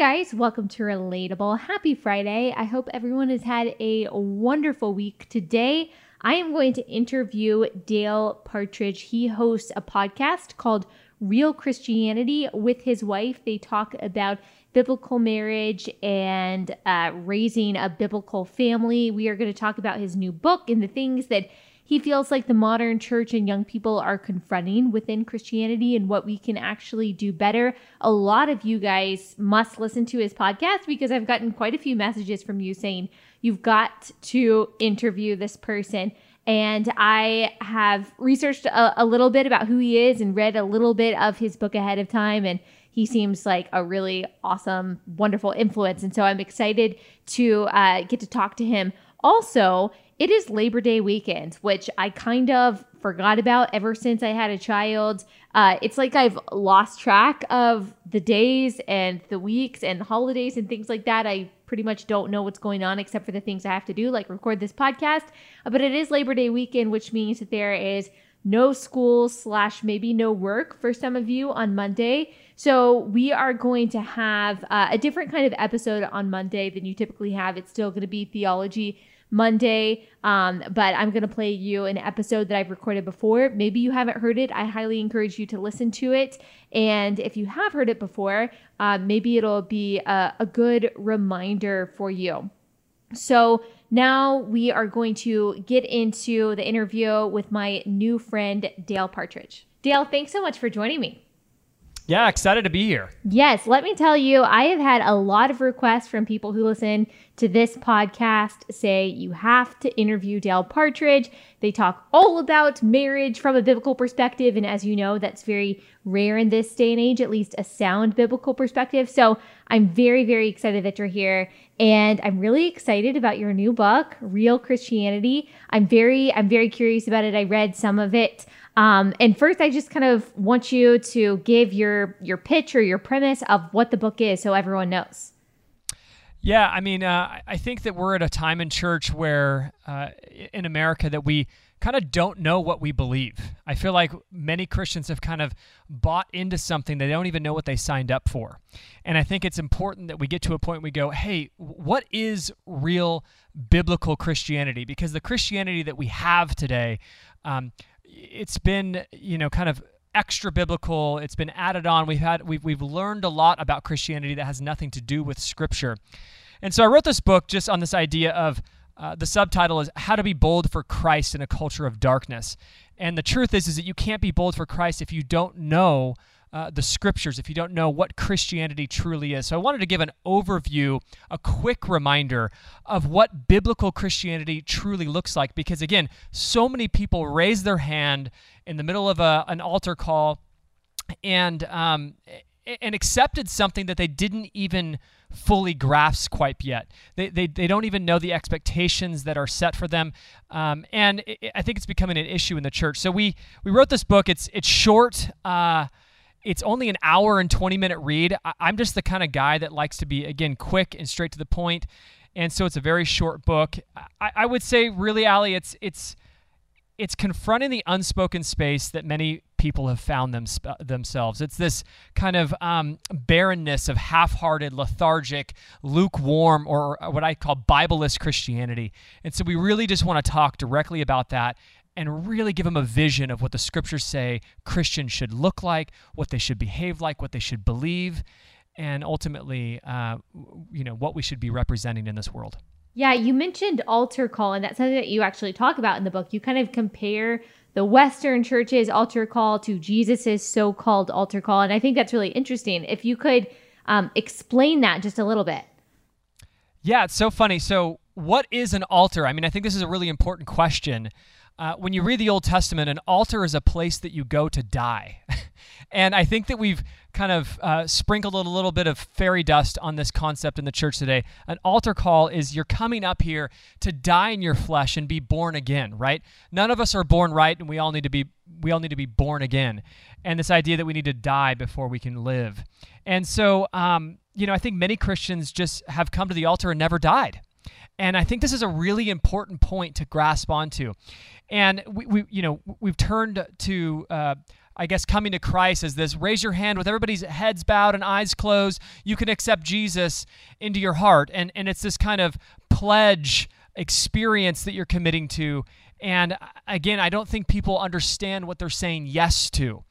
guys, welcome to Relatable. Happy Friday. I hope everyone has had a wonderful week. Today, I am going to interview Dale Partridge. He hosts a podcast called Real Christianity with his wife. They talk about biblical marriage and uh, raising a biblical family. We are going to talk about his new book and the things that he feels like the modern church and young people are confronting within Christianity and what we can actually do better. A lot of you guys must listen to his podcast because I've gotten quite a few messages from you saying you've got to interview this person. And I have researched a, a little bit about who he is and read a little bit of his book ahead of time. And he seems like a really awesome, wonderful influence. And so I'm excited to uh, get to talk to him. Also, it is Labor Day weekend, which I kind of forgot about ever since I had a child. Uh, it's like I've lost track of the days and the weeks and holidays and things like that. I pretty much don't know what's going on except for the things I have to do, like record this podcast. Uh, but it is Labor Day weekend, which means that there is no school slash maybe no work for some of you on Monday. So we are going to have uh, a different kind of episode on Monday than you typically have. It's still going to be theology Monday. Um, but I'm going to play you an episode that I've recorded before. Maybe you haven't heard it. I highly encourage you to listen to it. And if you have heard it before, uh, maybe it'll be a, a good reminder for you. So now we are going to get into the interview with my new friend, Dale Partridge. Dale, thanks so much for joining me. Yeah, excited to be here. Yes, let me tell you, I have had a lot of requests from people who listen to this podcast say you have to interview Dale Partridge. They talk all about marriage from a biblical perspective. And as you know, that's very rare in this day and age, at least a sound biblical perspective. So I'm very, very excited that you're here. And I'm really excited about your new book, Real Christianity. I'm very, I'm very curious about it. I read some of it. Um, and first, I just kind of want you to give your your pitch or your premise of what the book is, so everyone knows. Yeah, I mean, uh, I think that we're at a time in church where, uh, in America, that we kind of don't know what we believe. I feel like many Christians have kind of bought into something they don't even know what they signed up for. And I think it's important that we get to a point where we go, hey, what is real biblical Christianity? Because the Christianity that we have today, um, it's been you know kind of extra biblical. It's been added on. We've had we've, we've learned a lot about christianity that has nothing to do with scripture. And so i wrote this book just on this idea of uh, the subtitle is how to be bold for christ in a culture of darkness. And the truth is is that you can't be bold for christ if you don't know uh, the scriptures if you don't know what Christianity truly is. So I wanted to give an overview, a quick reminder of what biblical Christianity truly looks like. Because again, so many people raise their hand in the middle of a, an altar call and um, and accepted something that they didn't even fully grasp quite yet. They, they, they don't even know the expectations that are set for them. Um, and it, I think it's becoming an issue in the church. So we, we wrote this book. It's, it's short. Uh, it's only an hour and 20 minute read. I'm just the kind of guy that likes to be, again, quick and straight to the point. And so it's a very short book. I, I would say, really, Allie, it's, it's, it's confronting the unspoken space that many people have found them, themselves. It's this kind of um, barrenness of half hearted, lethargic, lukewarm, or what I call Bibleless Christianity. And so we really just want to talk directly about that and really give them a vision of what the scriptures say Christians should look like, what they should behave like, what they should believe, and ultimately, uh, you know, what we should be representing in this world. Yeah, you mentioned altar call, and that's something that you actually talk about in the book. You kind of compare the Western church's altar call to Jesus's so-called altar call, and I think that's really interesting. If you could um, explain that just a little bit. Yeah, it's so funny. So, what is an altar? I mean, I think this is a really important question uh, when you read the Old Testament, an altar is a place that you go to die. and I think that we've kind of uh, sprinkled a little bit of fairy dust on this concept in the church today. An altar call is you're coming up here to die in your flesh and be born again, right? None of us are born right, and we all need to be we all need to be born again. And this idea that we need to die before we can live. And so, um, you know, I think many Christians just have come to the altar and never died. And I think this is a really important point to grasp onto. And we, we you know, we've turned to uh, I guess coming to Christ as this raise your hand with everybody's heads bowed and eyes closed. You can accept Jesus into your heart. And, and it's this kind of pledge experience that you're committing to. And again, I don't think people understand what they're saying yes to.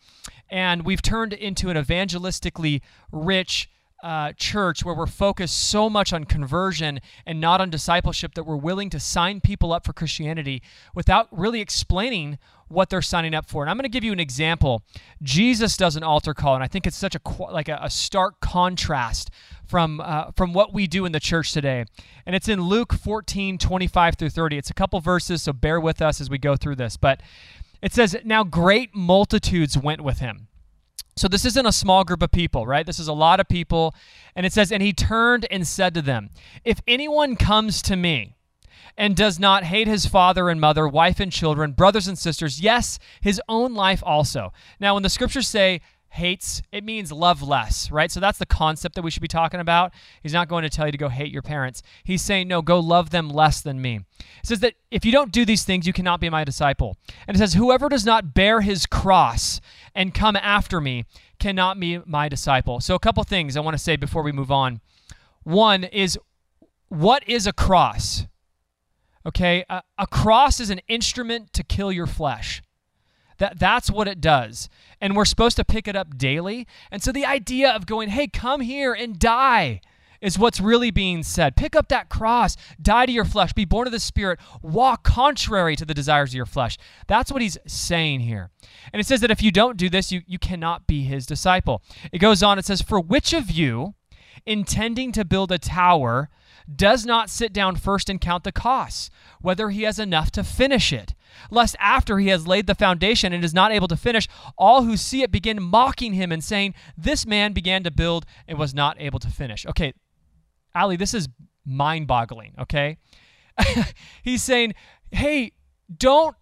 And we've turned into an evangelistically rich uh, church where we're focused so much on conversion and not on discipleship that we're willing to sign people up for Christianity without really explaining what they're signing up for. And I'm going to give you an example. Jesus does an altar call, and I think it's such a like a, a stark contrast from uh, from what we do in the church today. And it's in Luke 14, 25 through 30. It's a couple verses, so bear with us as we go through this. But it says, Now great multitudes went with him so this isn't a small group of people, right? This is a lot of people. And it says, And he turned and said to them, If anyone comes to me and does not hate his father and mother, wife and children, brothers and sisters, yes, his own life also. Now, when the scriptures say hates, it means love less, right? So that's the concept that we should be talking about. He's not going to tell you to go hate your parents. He's saying, no, go love them less than me. It says that if you don't do these things, you cannot be my disciple. And it says, whoever does not bear his cross and come after me cannot be my disciple. So a couple things I want to say before we move on. One is, what is a cross? Okay, a, a cross is an instrument to kill your flesh. That that's what it does. And we're supposed to pick it up daily. And so the idea of going, "Hey, come here and die." is what's really being said. Pick up that cross, die to your flesh, be born of the Spirit, walk contrary to the desires of your flesh. That's what he's saying here. And it says that if you don't do this, you, you cannot be his disciple. It goes on, it says, For which of you, intending to build a tower, does not sit down first and count the costs, whether he has enough to finish it? Lest after he has laid the foundation and is not able to finish, all who see it begin mocking him and saying, This man began to build and was not able to finish. Okay, Allie, this is mind boggling, okay? He's saying, Hey, don't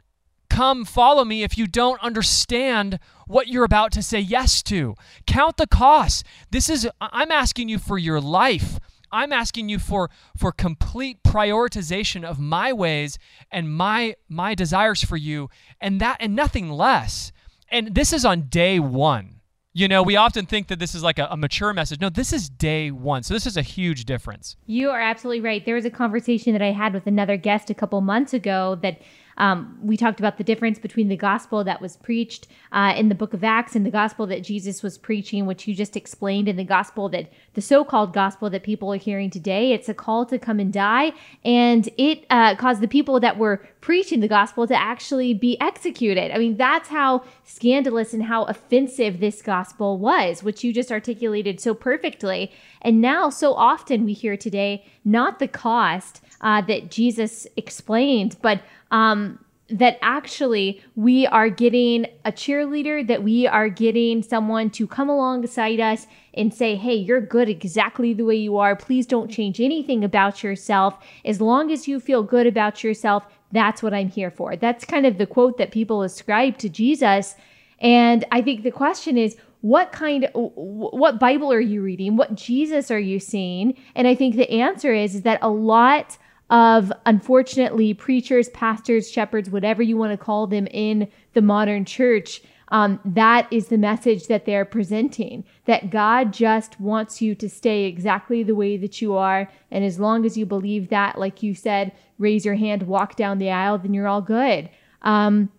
come follow me if you don't understand what you're about to say yes to. Count the costs. This is, I'm asking you for your life. I'm asking you for for complete prioritization of my ways and my my desires for you and that and nothing less. And this is on day 1. You know, we often think that this is like a, a, mature message. No, this is day one. So this is a huge difference. You are absolutely right. There was a conversation that I had with another guest a couple months ago that um, we talked about the difference between the gospel that was preached uh, in the book of Acts and the gospel that Jesus was preaching, which you just explained, and the gospel that the so called gospel that people are hearing today. It's a call to come and die, and it uh, caused the people that were preaching the gospel to actually be executed. I mean, that's how scandalous and how offensive this gospel was, which you just articulated so perfectly. And now, so often we hear today, not the cost uh, that Jesus explained, but um, that actually we are getting a cheerleader, that we are getting someone to come alongside us and say, hey, you're good exactly the way you are. Please don't change anything about yourself. As long as you feel good about yourself, that's what I'm here for. That's kind of the quote that people ascribe to Jesus. And I think the question is, what kind what bible are you reading what jesus are you seeing and i think the answer is, is that a lot of unfortunately preachers, pastors, shepherds, whatever you want to call them in the modern church. Um, that is the message that they're presenting that God just wants you to stay exactly the way that you are. And as long as you believe that, like you said, raise your hand, walk down the aisle, then you're all good. Um,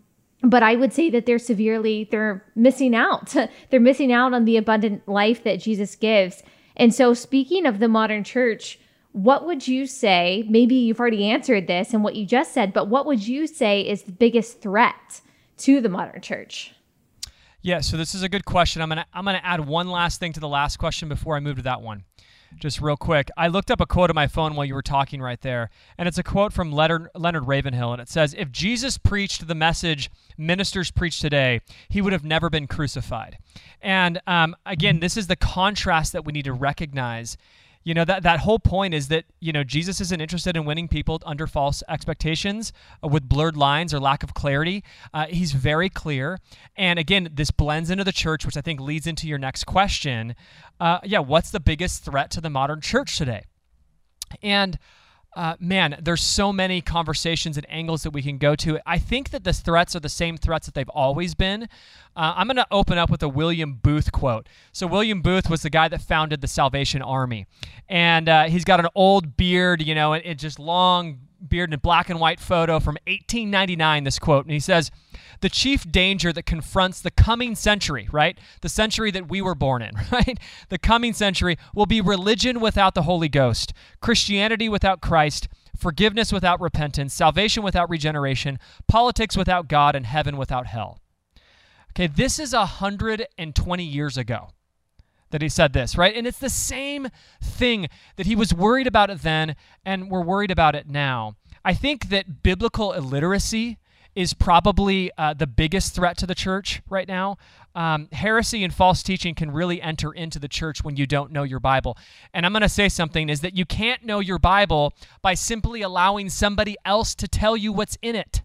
but I would say that they're severely, they're missing out. they're missing out on the abundant life that Jesus gives. And so, speaking of the modern church, what would you say? Maybe you've already answered this and what you just said, but what would you say is the biggest threat to the modern church? Yeah, so this is a good question. I'm gonna I'm gonna add one last thing to the last question before I move to that one. Just real quick, I looked up a quote on my phone while you were talking right there, and it's a quote from Leonard, Leonard Ravenhill, and it says, "If Jesus preached the message ministers preach today, he would have never been crucified." And um, again, this is the contrast that we need to recognize you know that that whole point is that you know jesus isn't interested in winning people under false expectations uh, with blurred lines or lack of clarity uh, he's very clear and again this blends into the church which i think leads into your next question uh, yeah what's the biggest threat to the modern church today and uh, man, there's so many conversations and angles that we can go to. I think that the threats are the same threats that they've always been. Uh, I'm going to open up with a William Booth quote. So, William Booth was the guy that founded the Salvation Army. And uh, he's got an old beard, you know, and it just long beard and black and white photo from 1899, this quote. And he says, The chief danger that confronts the coming century, right? The century that we were born in, right? The coming century will be religion without the Holy Ghost, Christianity without Christ, forgiveness without repentance, salvation without regeneration, politics without God, and heaven without hell. Okay, this is 120 years ago that he said this, right? And it's the same thing that he was worried about it then, and we're worried about it now. I think that biblical illiteracy is probably uh, the biggest threat to the church right now. Um, heresy and false teaching can really enter into the church when you don't know your Bible. And I'm going to say something is that you can't know your Bible by simply allowing somebody else to tell you what's in it.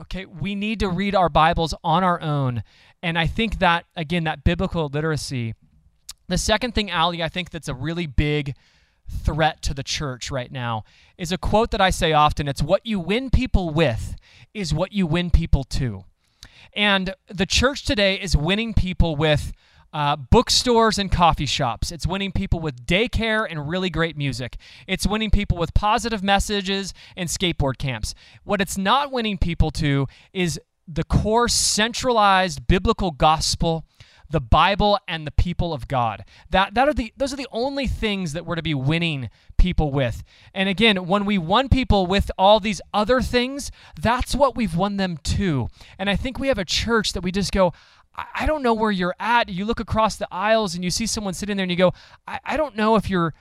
Okay, we need to read our Bibles on our own. And I think that, again, that biblical literacy the second thing, Allie, I think that's a really big threat to the church right now is a quote that I say often. It's what you win people with is what you win people to. And the church today is winning people with uh, bookstores and coffee shops. It's winning people with daycare and really great music. It's winning people with positive messages and skateboard camps. What it's not winning people to is the core centralized biblical gospel the Bible and the people of God. That that are the those are the only things that we're to be winning people with. And again, when we won people with all these other things, that's what we've won them to. And I think we have a church that we just go, I don't know where you're at. You look across the aisles and you see someone sitting there and you go, I, I don't know if you're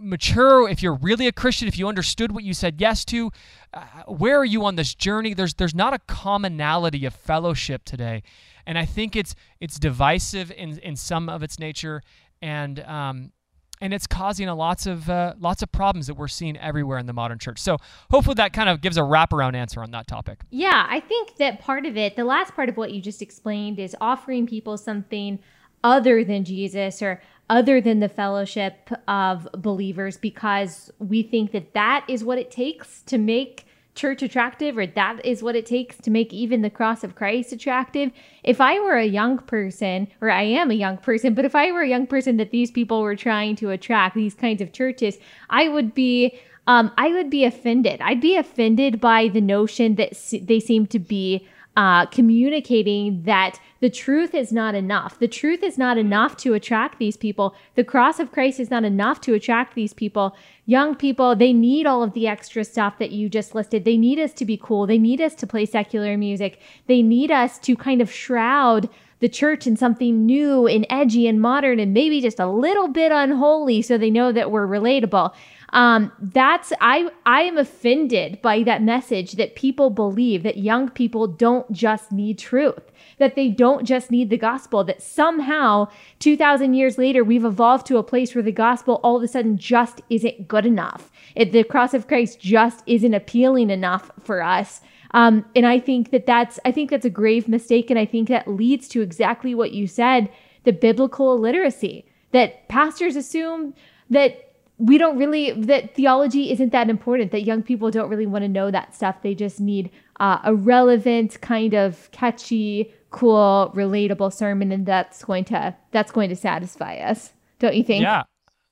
mature, if you're really a Christian, if you understood what you said yes to, uh, where are you on this journey? There's there's not a commonality of fellowship today, and I think it's it's divisive in in some of its nature, and um, and it's causing a lots of uh, lots of problems that we're seeing everywhere in the modern church. So hopefully that kind of gives a wraparound answer on that topic. Yeah, I think that part of it, the last part of what you just explained, is offering people something other than Jesus or other than the fellowship of believers because we think that that is what it takes to make church attractive or that is what it takes to make even the cross of Christ attractive. If I were a young person, or I am a young person, but if I were a young person that these people were trying to attract, these kinds of churches, I would be um, I would be offended. I'd be offended by the notion that they seem to be uh, communicating that the truth is not enough. The truth is not enough to attract these people. The cross of Christ is not enough to attract these people. Young people, they need all of the extra stuff that you just listed. They need us to be cool. They need us to play secular music. They need us to kind of shroud the church in something new and edgy and modern and maybe just a little bit unholy so they know that we're relatable um, that's I I am offended by that message that people believe that young people don't just need truth, that they don't just need the gospel, that somehow 2,000 years later we've evolved to a place where the gospel all of a sudden just isn't good enough. It, the cross of Christ just isn't appealing enough for us. Um, and I think that that's I think that's a grave mistake, and I think that leads to exactly what you said: the biblical illiteracy that pastors assume that we don't really that theology isn't that important that young people don't really want to know that stuff. They just need uh, a relevant kind of catchy cool relatable sermon and that's going to that's going to satisfy us don't you think? Yeah.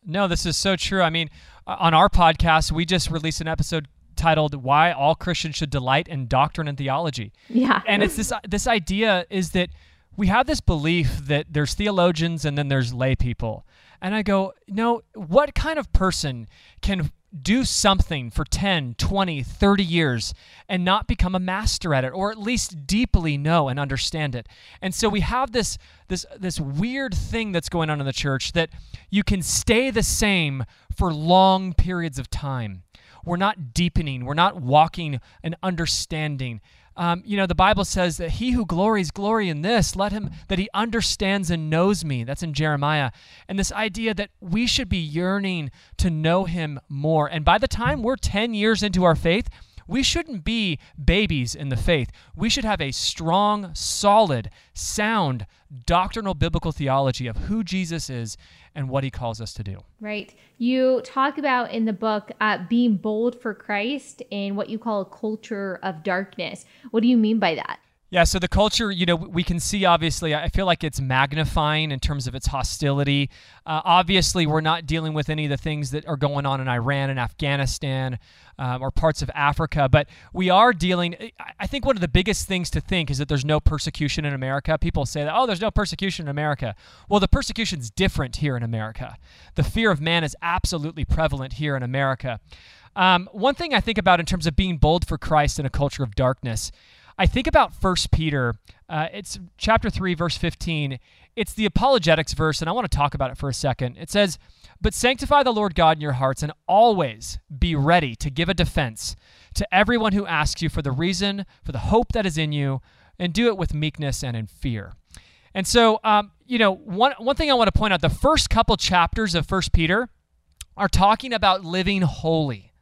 No this is so true. I mean on our podcast we just released an episode titled why all christians should delight in doctrine and theology. Yeah. And it's this this idea is that we have this belief that there's theologians and then there's lay people and I go, no, what kind of person can do something for 10, 20, 30 years and not become a master at it or at least deeply know and understand it. And so we have this this this weird thing that's going on in the church that you can stay the same for long periods of time. We're not deepening, we're not walking and understanding. Um, you know, the Bible says that he who glories, glory in this, let him, that he understands and knows me. That's in Jeremiah. And this idea that we should be yearning to know him more. And by the time we're 10 years into our faith, we shouldn't be babies in the faith. We should have a strong, solid, sound doctrinal biblical theology of who Jesus is and what he calls us to do. Right. You talk about in the book uh, being bold for Christ in what you call a culture of darkness. What do you mean by that? Yeah, so the culture, you know, we can see obviously, I feel like it's magnifying in terms of its hostility. Uh, obviously, we're not dealing with any of the things that are going on in Iran and Afghanistan um, or parts of Africa, but we are dealing. I think one of the biggest things to think is that there's no persecution in America. People say that, oh, there's no persecution in America. Well, the persecution's different here in America. The fear of man is absolutely prevalent here in America. Um, one thing I think about in terms of being bold for Christ in a culture of darkness I think about First Peter. Uh, it's chapter 3, verse 15. It's the apologetics verse, and I want to talk about it for a second. It says, But sanctify the Lord God in your hearts, and always be ready to give a defense to everyone who asks you for the reason for the hope that is in you, and do it with meekness and in fear. And so, um, you know, one, one thing I want to point out the first couple chapters of First Peter are talking about living holy,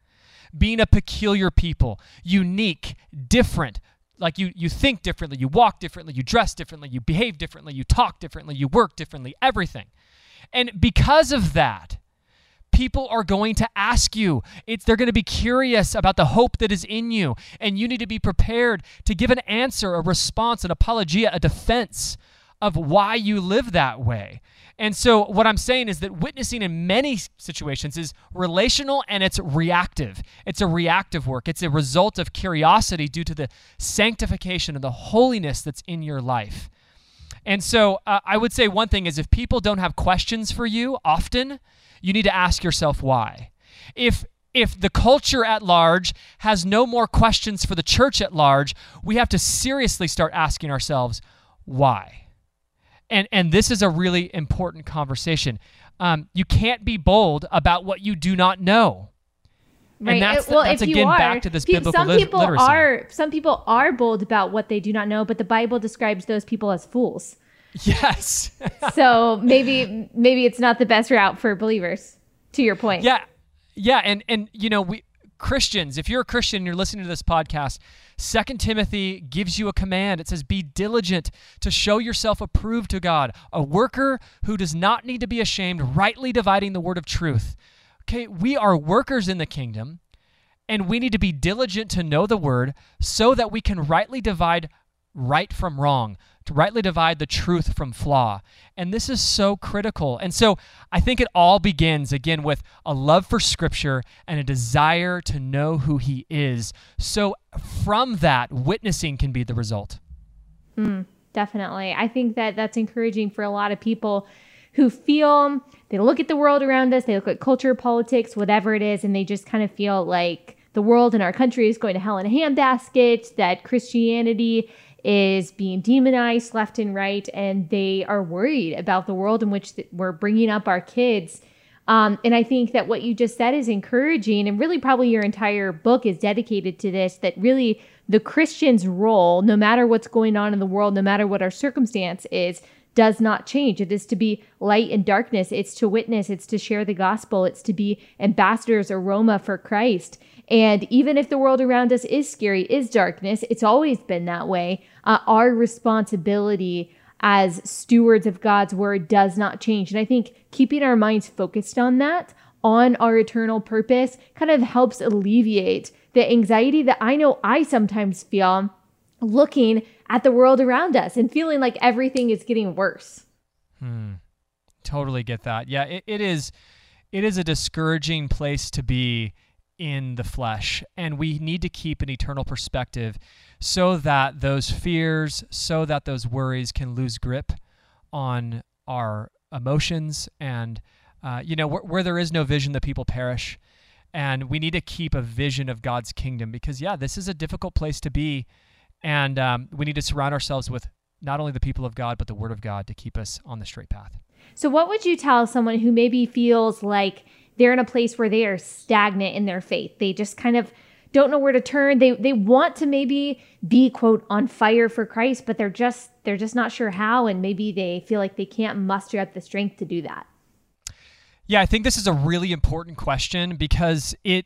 being a peculiar people, unique, different, like you you think differently you walk differently you dress differently you behave differently you talk differently you work differently everything. And because of that people are going to ask you it's they're going to be curious about the hope that is in you and you need to be prepared to give an answer a response an apologia a defense of why you live that way and so, what I'm saying is that witnessing in many situations is relational and it's reactive. It's a reactive work, it's a result of curiosity due to the sanctification and the holiness that's in your life. And so, uh, I would say one thing is if people don't have questions for you often, you need to ask yourself why. If if the culture at large has no more questions for the church at large, we have to seriously start asking ourselves why and and this is a really important conversation. Um, you can't be bold about what you do not know. Right. And that's, well, that's if again you are, back to this biblical some people literacy. are some people are bold about what they do not know, but the Bible describes those people as fools. Yes. so maybe maybe it's not the best route for believers. To your point. Yeah. Yeah, and and you know we Christians, if you're a Christian and you're listening to this podcast, Second Timothy gives you a command. It says, Be diligent to show yourself approved to God, a worker who does not need to be ashamed, rightly dividing the word of truth. Okay, we are workers in the kingdom, and we need to be diligent to know the word so that we can rightly divide right from wrong, to rightly divide the truth from flaw. And this is so critical. And so I think it all begins again with a love for Scripture and a desire to know who He is. So from that, witnessing can be the result. Mm, definitely. I think that that's encouraging for a lot of people who feel they look at the world around us, they look at culture, politics, whatever it is, and they just kind of feel like the world and our country is going to hell in a handbasket, that Christianity is being demonized left and right, and they are worried about the world in which we're bringing up our kids. Um, and I think that what you just said is encouraging, and really probably your entire book is dedicated to this that really the Christian's role, no matter what's going on in the world, no matter what our circumstance is, does not change. It is to be light in darkness, it's to witness, it's to share the gospel, it's to be ambassadors, aroma for Christ. And even if the world around us is scary, is darkness, it's always been that way. Uh, our responsibility as stewards of God's word does not change. And I think keeping our minds focused on that, on our eternal purpose, kind of helps alleviate the anxiety that I know I sometimes feel looking at the world around us and feeling like everything is getting worse. Hmm. Totally get that. Yeah, it, it is. It is a discouraging place to be in the flesh. And we need to keep an eternal perspective so that those fears, so that those worries can lose grip on our emotions. And, uh, you know, where, where there is no vision, the people perish. And we need to keep a vision of God's kingdom because, yeah, this is a difficult place to be. And um, we need to surround ourselves with not only the people of God, but the Word of God to keep us on the straight path. So, what would you tell someone who maybe feels like they're in a place where they are stagnant in their faith. They just kind of don't know where to turn. They they want to maybe be quote on fire for Christ, but they're just they're just not sure how and maybe they feel like they can't muster up the strength to do that. Yeah, I think this is a really important question because it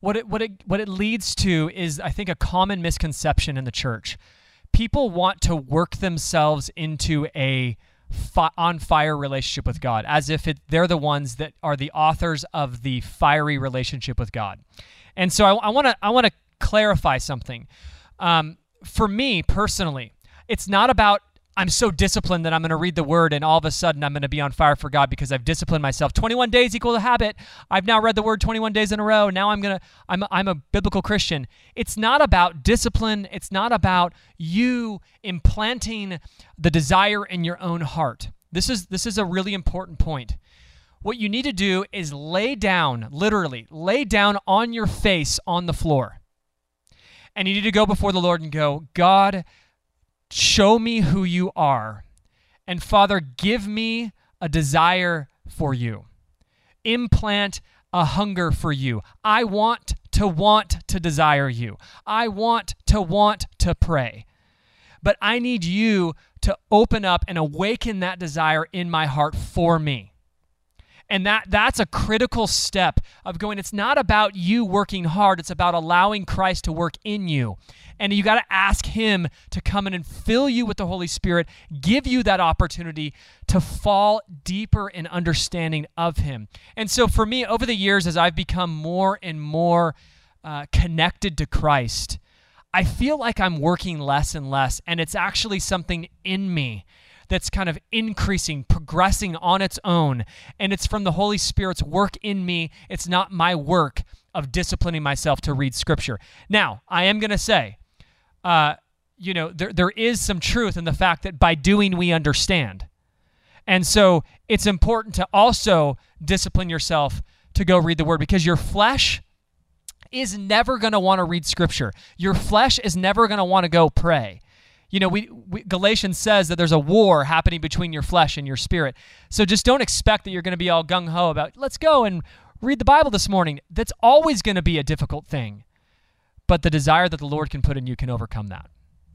what it what it what it leads to is I think a common misconception in the church. People want to work themselves into a fi- on fire relationship with God, as if it, they're the ones that are the authors of the fiery relationship with God. And so I want to I want to clarify something. Um, for me personally, it's not about I'm so disciplined that I'm going to read the word and all of a sudden I'm going to be on fire for God because I've disciplined myself. 21 days equal a habit. I've now read the word 21 days in a row. Now I'm going to I'm I'm a biblical Christian. It's not about discipline. It's not about you implanting the desire in your own heart. This is this is a really important point. What you need to do is lay down, literally, lay down on your face on the floor. And you need to go before the Lord and go, God, Show me who you are. And Father, give me a desire for you. Implant a hunger for you. I want to want to desire you. I want to want to pray. But I need you to open up and awaken that desire in my heart for me. And that that's a critical step of going it's not about you working hard, it's about allowing Christ to work in you. And you got to ask him to come in and fill you with the Holy Spirit, give you that opportunity to fall deeper in understanding of him. And so for me over the years as I've become more and more uh, connected to Christ, I feel like I'm working less and less and it's actually something in me that's kind of increasing, progressing on its own. And it's from the Holy Spirit's work in me. It's not my work of disciplining myself to read Scripture. Now, I am going to say, uh, you know, there, there is some truth in the fact that by doing, we understand. And so it's important to also discipline yourself to go read the word because your flesh is never going to want to read scripture. Your flesh is never going to want to go pray you know, we, we, Galatians says that there's a war happening between your flesh and your spirit. So just don't expect that you're going to be all gung ho about let's go and read the Bible this morning. That's always going to be a difficult thing. But the desire that the Lord can put in you can overcome that.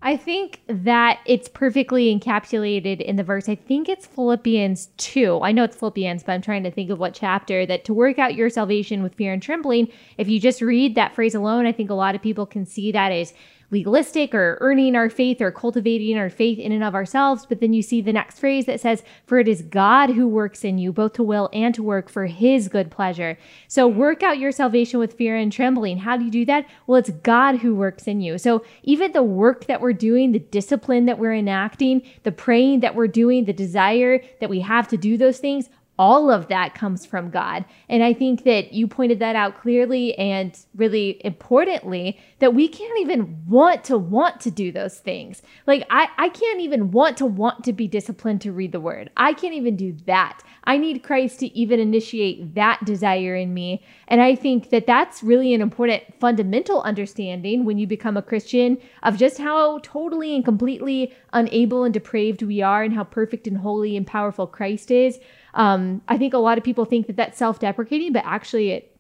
I think that it's perfectly encapsulated in the verse. I think it's Philippians 2. I know it's Philippians, but I'm trying to think of what chapter that to work out your salvation with fear and trembling. If you just read that phrase alone, I think a lot of people can see that as legalistic or earning our faith or cultivating our faith in and of ourselves. But then you see the next phrase that says, For it is God who works in you, both to will and to work for his good pleasure. So work out your salvation with fear and trembling. How do you do that? Well, it's God who works in you. So even the work that we're doing, the discipline that we're enacting, the praying that we're doing, the desire that we have to do those things, all of that comes from God. And I think that you pointed that out clearly and really importantly that we can't even want to want to do those things. Like I, I can't even want to want to be disciplined to read the word. I can't even do that. I need Christ to even initiate that desire in me. And I think that that's really an important fundamental understanding when you become a Christian of just how totally and completely unable and depraved we are and how perfect and holy and powerful Christ is. Um, I think a lot of people think that that's self deprecating, but actually it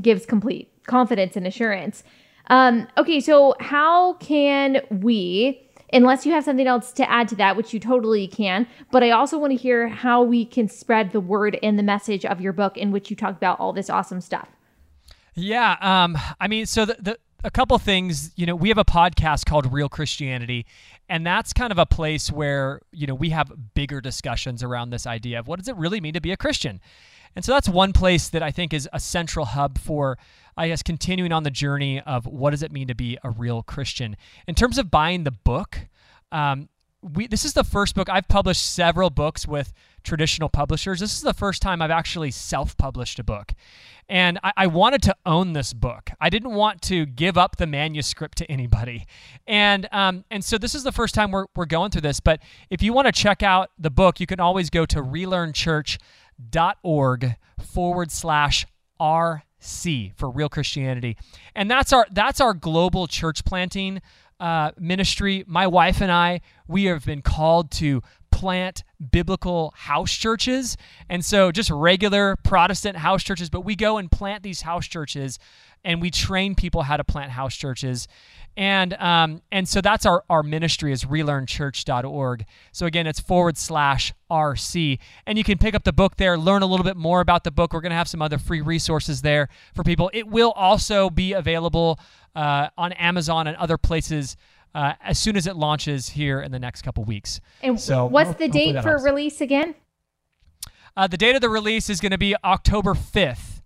gives complete confidence and assurance. Um, okay, so how can we, unless you have something else to add to that, which you totally can, but I also want to hear how we can spread the word and the message of your book in which you talk about all this awesome stuff. Yeah, um, I mean, so the, the a couple things, you know, we have a podcast called Real Christianity, and that's kind of a place where, you know, we have bigger discussions around this idea of what does it really mean to be a Christian? And so that's one place that I think is a central hub for, I guess, continuing on the journey of what does it mean to be a real Christian. In terms of buying the book, um, we this is the first book I've published several books with traditional publishers. This is the first time I've actually self-published a book, and I, I, wanted to own this book. I didn't want to give up the manuscript to anybody. And um, and so this is the first time we're, we're going through this. But if you want to check out the book, you can always go to relearnchurch.org forward slash RC for real Christianity. And that's our that's our global church planting uh, ministry. My wife and I, we have been called to plant biblical house churches. And so just regular Protestant house churches, but we go and plant these house churches and we train people how to plant house churches. And um, and so that's our, our ministry is relearnchurch.org. So again, it's forward slash RC. And you can pick up the book there, learn a little bit more about the book. We're going to have some other free resources there for people. It will also be available uh, on Amazon and other places uh, as soon as it launches here in the next couple weeks. And so what's the date for helps. release again? Uh, the date of the release is going to be October 5th.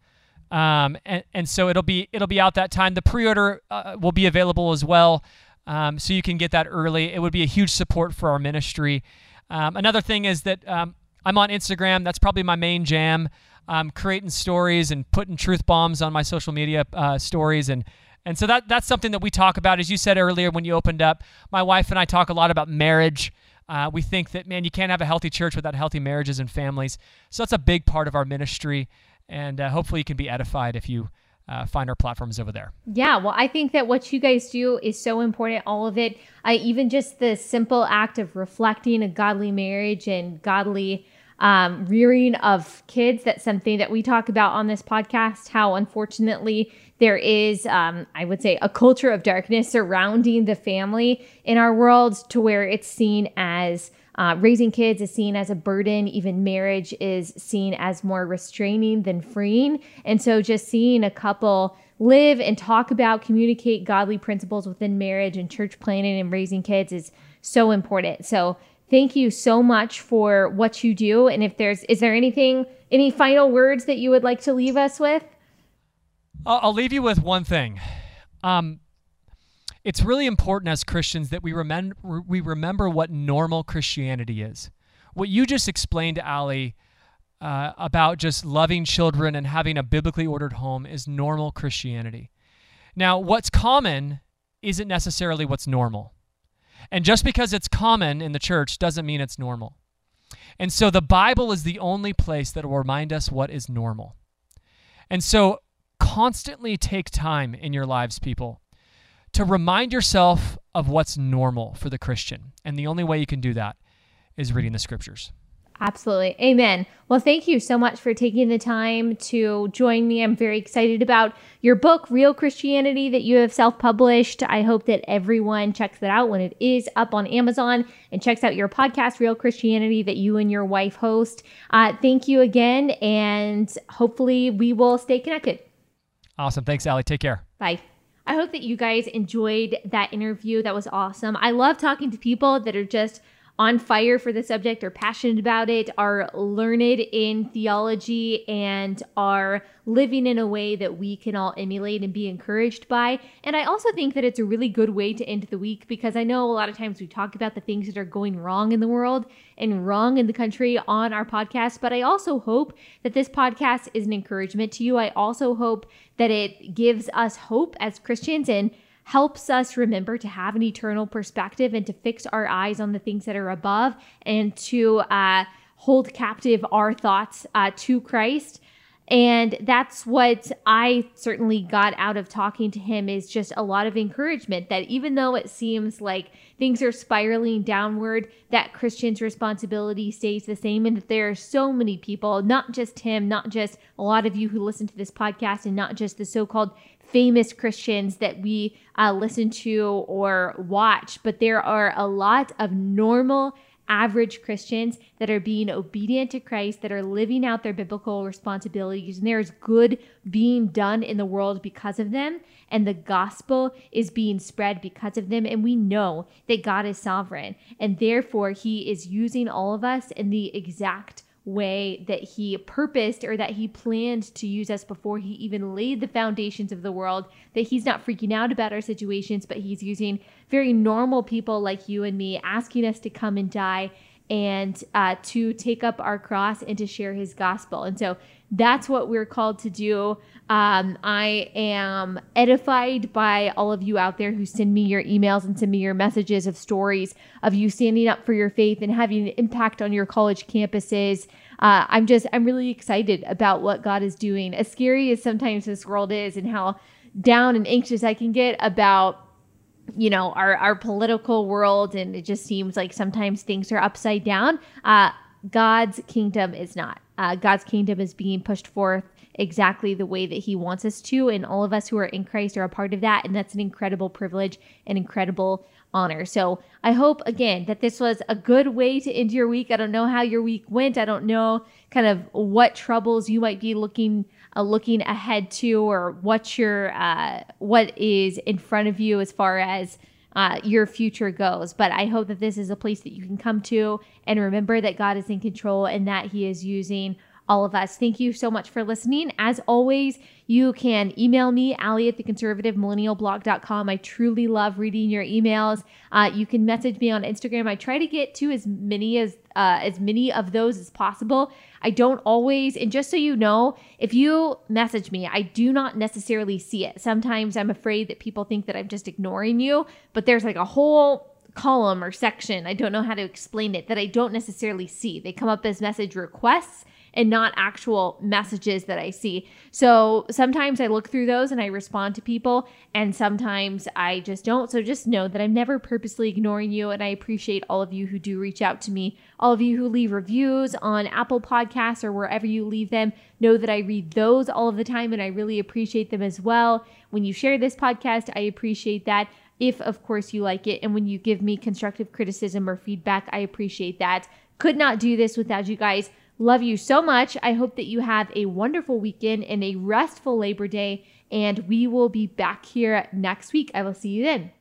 Um, and, and so it'll be it'll be out that time. The pre-order uh, will be available as well. um, so you can get that early. It would be a huge support for our ministry. Um, another thing is that um, I'm on Instagram. That's probably my main jam. Um, creating stories and putting truth bombs on my social media uh, stories and and so that that's something that we talk about. As you said earlier when you opened up, my wife and I talk a lot about marriage. Uh, we think that man, you can't have a healthy church without healthy marriages and families. So that's a big part of our ministry, and uh, hopefully you can be edified if you uh, find our platforms over there. Yeah, well, I think that what you guys do is so important. All of it, even just the simple act of reflecting a godly marriage and godly um, rearing of kids. That's something that we talk about on this podcast. How unfortunately there is, um, I would say, a culture of darkness surrounding the family in our world to where it's seen as uh, raising kids is seen as a burden. Even marriage is seen as more restraining than freeing. And so just seeing a couple live and talk about, communicate godly principles within marriage and church planting and raising kids is so important. So thank you so much for what you do. And if there's, is there anything, any final words that you would like to leave us with? I'll, leave you with one thing. Um, it's really important as Christians that we remember we remember what normal Christianity is. What you just explained Allie uh, about just loving children and having a biblically ordered home is normal Christianity. Now, what's common isn't necessarily what's normal. And just because it's common in the church doesn't mean it's normal. And so the Bible is the only place that will remind us what is normal. And so constantly take time in your lives, people, to remind yourself of what's normal for the Christian. And the only way you can do that is reading the scriptures. Absolutely. Amen. Well, thank you so much for taking the time to join me. I'm very excited about your book, Real Christianity, that you have self published. I hope that everyone checks that out when it is up on Amazon and checks out your podcast, Real Christianity, that you and your wife host. Uh, thank you again, and hopefully we will stay connected. Awesome. Thanks, Allie. Take care. Bye. I hope that you guys enjoyed that interview. That was awesome. I love talking to people that are just on fire for the subject, are passionate about it, are learned in theology, and are living in a way that we can all emulate and be encouraged by. And I also think that it's a really good way to end the week because I know a lot of times we talk about the things that are going wrong in the world and wrong in the country on our podcast, but I also hope that this podcast is an encouragement to you. I also hope that it gives us hope as Christians and helps us remember to have an eternal perspective and to fix our eyes on the things that are above and to uh, hold captive our thoughts uh, to Christ. And that's what I certainly got out of talking to him is just a lot of encouragement that even though it seems like things are spiraling downward, that Christian's responsibility stays the same and that there are so many people, not just him, not just a lot of you who listen to this podcast and not just the so-called famous Christians that we uh, listen to or watch, but there are a lot of normal, average Christians that are being obedient to Christ, that are living out their biblical responsibilities, and there's good being done in the world because of them, and the gospel is being spread because of them. And we know that God is sovereign, and therefore He is using all of us in the exact way that he purposed or that he planned to use us before he even laid the foundations of the world, that he's not freaking out about our situations, but he's using very normal people like you and me, asking us to come and die and uh, to take up our cross and to share his gospel. And so that's what we're called to do. Um, I am edified by all of you out there who send me your emails and send me your messages of stories of you standing up for your faith and having an impact on your college campuses. Uh, I'm just, I'm really excited about what God is doing. As scary as sometimes this world is and how down and anxious I can get about you know our our political world and it just seems like sometimes things are upside down. Uh god's kingdom is not. Uh, god's kingdom is being pushed forth exactly the way that he wants us to and all of us who are in christ are a part of that and that's an incredible privilege an incredible honor. So i hope again that this was a good way to end your week. I don't know how your week went. I don't know kind of what troubles you might be looking uh, looking ahead to or what your uh, what is in front of you as far as uh, your future goes. But I hope that this is a place that you can come to and remember that God is in control and that He is using all of us. Thank you so much for listening. As always, you can email me, Allie at the conservative. I truly love reading your emails. Uh, you can message me on Instagram. I try to get to as many as uh, as many of those as possible. I don't always, and just so you know, if you message me, I do not necessarily see it. Sometimes I'm afraid that people think that I'm just ignoring you, but there's like a whole column or section, I don't know how to explain it, that I don't necessarily see. They come up as message requests and not actual messages that I see. So sometimes I look through those and I respond to people, and sometimes I just don't. So just know that I'm never purposely ignoring you, and I appreciate all of you who do reach out to me. All of you who leave reviews on Apple Podcasts or wherever you leave them, know that I read those all of the time, and I really appreciate them as well. When you share this podcast, I appreciate that if of course you like it and when you give me constructive criticism or feedback i appreciate that could not do this without you guys Love you so much. I hope that you have a wonderful weekend and a restful Labor Day, and we will be back here next week. I will see you then.